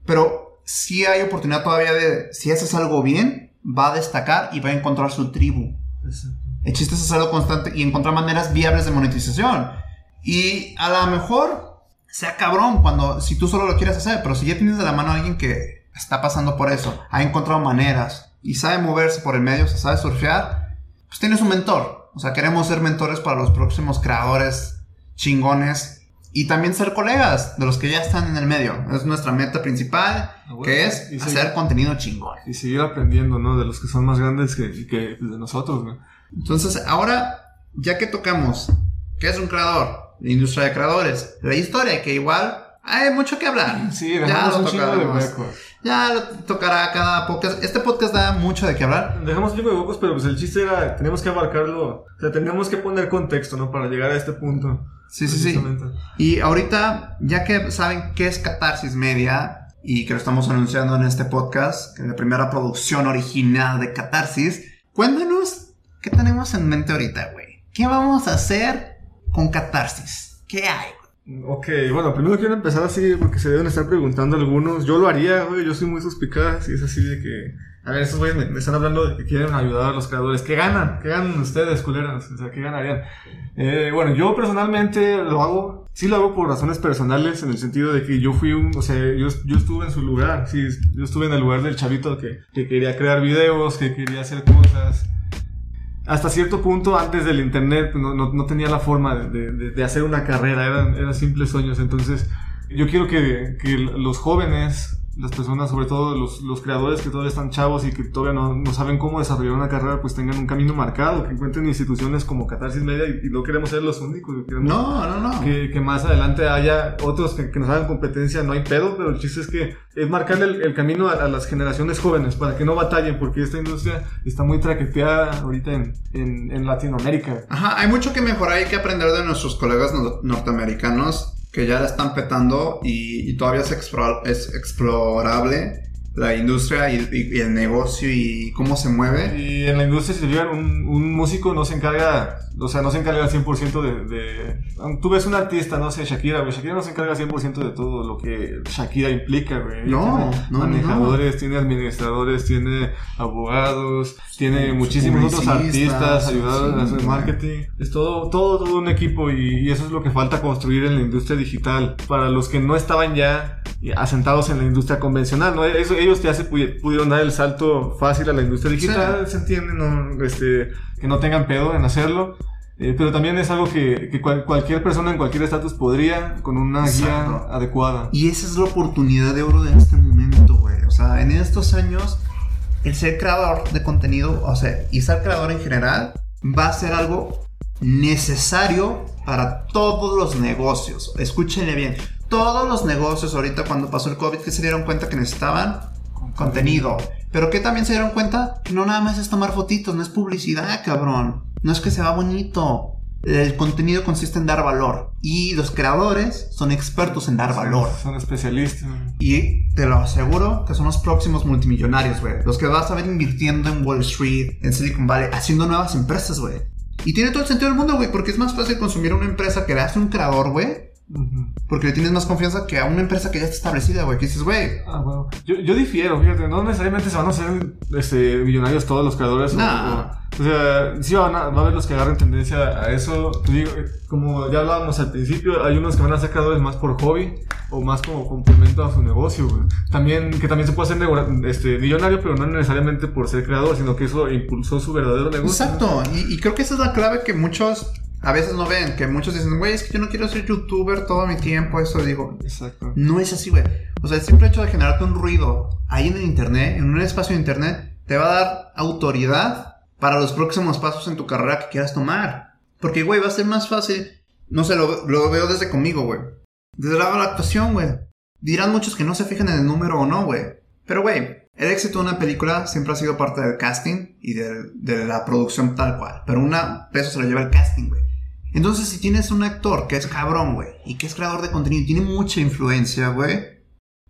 pero sí hay oportunidad todavía de, si haces algo bien, va a destacar y va a encontrar su tribu. El chiste es hacerlo constante y encontrar maneras viables de monetización. Y a lo mejor sea cabrón cuando, si tú solo lo quieres hacer, pero si ya tienes de la mano a alguien que está pasando por eso, ha encontrado maneras, y sabe moverse por el medio, se sabe surfear, pues tienes un mentor. O sea, queremos ser mentores para los próximos creadores chingones y también ser colegas de los que ya están en el medio. Es nuestra meta principal, ah, que es hacer contenido chingón. Y seguir aprendiendo, ¿no? De los que son más grandes que, que de nosotros, ¿no? Entonces, ahora, ya que tocamos, ¿qué es un creador? La industria de creadores, la historia, que igual hay mucho que hablar. Sí, dejamos un chingo de huecos. Ya lo tocará cada podcast. Este podcast da mucho de qué hablar. Dejamos un chingo de huecos, pero pues el chiste era, tenemos que abarcarlo. O sea, tenemos que poner contexto, ¿no? Para llegar a este punto. Sí, sí, sí. Y ahorita, ya que saben qué es Catarsis Media y que lo estamos anunciando en este podcast, que es la primera producción original de Catarsis, cuéntanos qué tenemos en mente ahorita, güey. ¿Qué vamos a hacer con Catarsis? ¿Qué hay? Ok, bueno, primero quiero empezar así porque se deben estar preguntando algunos. Yo lo haría, güey, yo soy muy suspicaz y es así de que. A ver, estos güeyes me, están hablando de que quieren ayudar a los creadores. ¿Qué ganan? ¿Qué ganan ustedes, culeras? O sea, ¿qué ganarían? Eh, bueno, yo personalmente lo hago. Sí lo hago por razones personales, en el sentido de que yo fui un. O sea, yo, yo estuve en su lugar. Sí, yo estuve en el lugar del chavito que, que quería crear videos, que quería hacer cosas hasta cierto punto, antes del internet, pues, no, no, tenía la forma de, de, de, hacer una carrera, eran, eran simples sueños. Entonces, yo quiero que, que los jóvenes las personas, sobre todo los, los, creadores que todavía están chavos y que todavía no, no, saben cómo desarrollar una carrera, pues tengan un camino marcado, que encuentren instituciones como Catarsis Media y, no queremos ser los únicos. no, no, no. Que, que, más adelante haya otros que, que, nos hagan competencia, no hay pedo, pero el chiste es que es marcarle el, camino a, las generaciones jóvenes para que no batallen, porque esta industria está muy traqueteada ahorita en, en, en Latinoamérica. Ajá, hay mucho que mejorar y que aprender de nuestros colegas norteamericanos que ya la están petando y, todavía es, es explorable la industria y, el negocio y cómo se mueve. Y en la industria, si un músico no se encarga o sea, no se encarga al 100% de, de... Tú ves un artista, no sé, Shakira, güey. Shakira no se encarga al 100% de todo lo que Shakira implica, güey. No, no, manejadores, tiene administradores, tiene abogados, tiene muchísimos otros artistas ayudados a hacer marketing. Es todo, todo, todo un equipo y, eso es lo que falta construir en la industria digital. Para los que no estaban ya asentados en la industria convencional, ¿no? Eso, ellos ya se pudieron dar el salto fácil a la industria digital, se entiende, ¿no? Este, que no tengan pedo en hacerlo. Eh, pero también es algo que, que cualquier persona en cualquier estatus podría con una guía adecuada. Y esa es la oportunidad de oro de este momento, güey. O sea, en estos años, el ser creador de contenido, o sea, y ser creador en general, va a ser algo necesario para todos los negocios. Escúchenle bien. Todos los negocios ahorita cuando pasó el COVID que se dieron cuenta que necesitaban contenido. Pero que también se dieron cuenta que no nada más es tomar fotitos, no es publicidad, cabrón. No es que se va bonito. El contenido consiste en dar valor. Y los creadores son expertos en dar valor. Son especialistas. Y te lo aseguro que son los próximos multimillonarios, güey. Los que vas a ver invirtiendo en Wall Street, en Silicon Valley, haciendo nuevas empresas, güey. Y tiene todo el sentido del mundo, güey, porque es más fácil consumir una empresa que le hace un creador, güey, porque le tienes más confianza que a una empresa que ya está establecida, güey. Que dices, güey. Ah, bueno. Yo, yo, difiero, fíjate. No necesariamente se van a hacer este, millonarios todos los creadores. No. O sea, sí van a, va a haber los que agarren tendencia a eso. Digo, como ya hablábamos al principio, hay unos que van a ser creadores más por hobby o más como complemento a su negocio. También, que también se puede hacer este, millonario, pero no necesariamente por ser creador, sino que eso impulsó su verdadero negocio. Exacto. Y, y creo que esa es la clave que muchos a veces no ven, que muchos dicen, güey, es que yo no quiero ser youtuber todo mi tiempo, eso digo. Exacto. No es así, güey. O sea, el simple hecho de generarte un ruido ahí en el internet, en un espacio de internet, te va a dar autoridad para los próximos pasos en tu carrera que quieras tomar. Porque, güey, va a ser más fácil. No sé, lo, veo desde conmigo, güey. Desde la, la actuación, güey. Dirán muchos que no se fijan en el número o no, güey. Pero, güey, el éxito de una película siempre ha sido parte del casting y de, de la producción tal cual. Pero una peso se lo lleva el casting, güey. Entonces, si tienes un actor que es cabrón, güey, y que es creador de contenido y tiene mucha influencia, güey,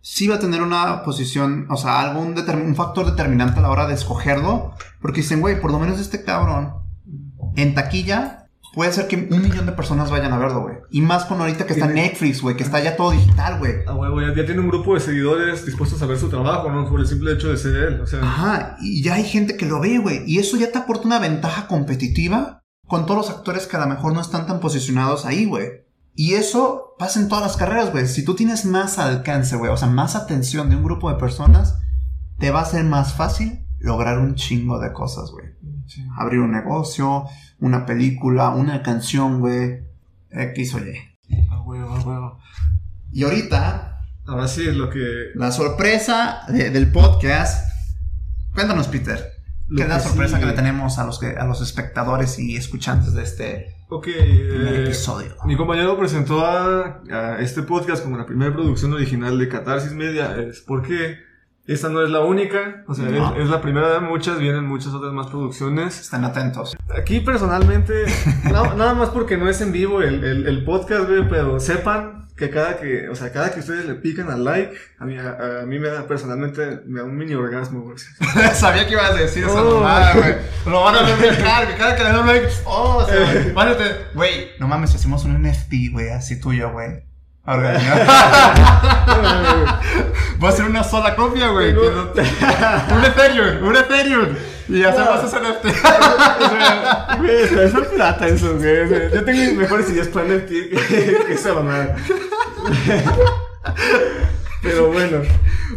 sí va a tener una posición, o sea, algún un factor determinante a la hora de escogerlo, porque dicen, güey, por lo menos este cabrón en taquilla puede ser que un millón de personas vayan a verlo, güey. Y más con ahorita que está Netflix, güey, que está ya todo digital, güey. Ah, güey, ya tiene un grupo de seguidores dispuestos a ver su trabajo, ¿no? Por el simple hecho de ser él, o sea. Ajá, y ya hay gente que lo ve, güey. Y eso ya te aporta una ventaja competitiva con todos los actores que a lo mejor no están tan posicionados ahí, güey. Y eso pasa en todas las carreras, güey. Si tú tienes más alcance, güey, o sea, más atención de un grupo de personas, te va a ser más fácil lograr un chingo de cosas, güey. Abrir un negocio, una película, una canción, güey. X o Y. A huevo, a huevo. Y ahorita. Ahora sí es lo que. La sorpresa del podcast. Cuéntanos, Peter. ¿Qué es la sorpresa que le tenemos a los, que, a los espectadores y escuchantes de este eh, episodio? Mi compañero presentó a, este podcast como la primera producción original de Catarsis Media. Es porque esta no es la única, o sea, es, la primera de muchas, vienen muchas otras más producciones. Están atentos. Aquí personalmente, nada más porque no es en vivo el, el, el podcast, pero sepan que cada que, o sea, cada que ustedes le pican al like, a mí, a, mí me da, personalmente, me da un mini orgasmo, güey. Sabía que ibas a decir esa oh. güey. Lo van a ver que cada que le dan un like, oh, o sea, güey, no mames, hacemos un NFT, güey, así tuyo, güey. Voy a hacer una sola copia, güey. un Ethereum, un Ethereum. Y hacemos ese NFT. Güey, es plata eso, güey. Yo tengo mejores ideas para NFT que esa mamada. Pero bueno.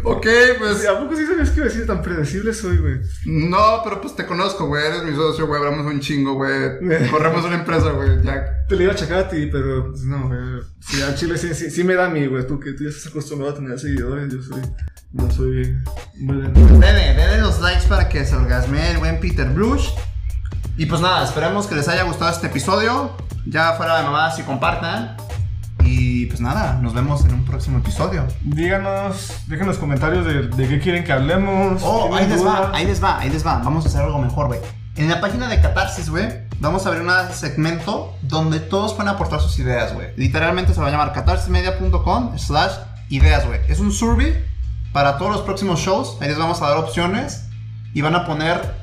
ok, pues. ¿A poco sí sabías que iba a decir tan predecible soy, güey? No, pero pues te conozco, güey. Eres mi socio, güey. Hablamos un chingo, güey. Corremos una empresa, güey. Ya. Te lo iba a checar a ti, pero pues no, güey. Sí, al chile sí, sí, sí me da a mí, güey. Tú que tú ya estás acostumbrado a tener seguidores. Yo soy. No soy. Dele, dele los likes para que se orgasme el buen Peter Bruce. Y pues nada, esperemos que les haya gustado este episodio. Ya fuera de mamadas y compartan. Pues nada, nos vemos en un próximo episodio. Díganos, déjenos comentarios de, de qué quieren que hablemos. Oh, ahí les va, ahí les va, ahí les va. Vamos a hacer algo mejor, güey. En la página de Catarsis, güey, vamos a abrir un segmento donde todos pueden aportar sus ideas, güey. Literalmente se va a llamar catarsismedia.com slash ideas, güey. Es un survey para todos los próximos shows. Ahí les vamos a dar opciones y van a poner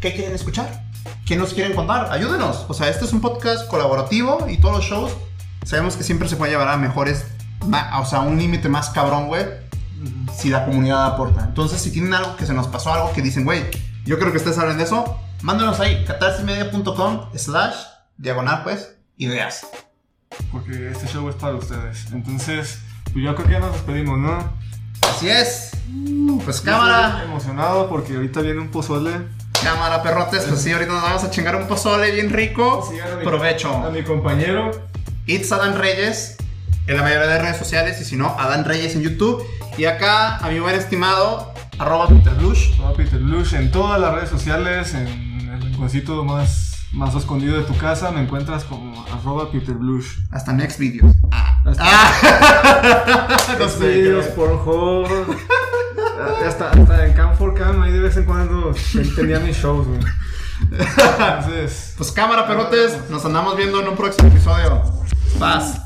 qué quieren escuchar. ¿Qué nos quieren contar? Ayúdenos. O sea, este es un podcast colaborativo y todos los shows sabemos que siempre se puede llevar a mejores, o sea, un límite más cabrón, güey, si la comunidad aporta. Entonces, si tienen algo que se nos pasó, algo que dicen, güey, yo creo que ustedes saben de eso, mándenos ahí, catarsimedia.com slash diagonal, pues, ideas. Porque este show es para ustedes. Entonces, pues yo creo que ya nos despedimos, ¿no? Así es. Pues cámara. Emocionado porque ahorita viene un pozole. Cámara, perrotes. Pues sí, ahorita nos vamos a chingar un pozole bien rico. Provecho. A mi compañero. It's Adán Reyes en la mayoría de redes sociales y si no, Adán Reyes en YouTube. Y acá a mi buen estimado, arroba Peter Blush. Arroba Peter Blush en todas las redes sociales, en el rinconcito más, más escondido de tu casa, me encuentras como arroba Peter Blush. Hasta next videos. Ah. Hasta ah. Los videos, por favor. hasta, hasta en Cam for Cam, ahí de vez en cuando tenía mis shows, güey. Entonces, pues cámara, perrotes. Nos andamos viendo en un próximo episodio. Faz.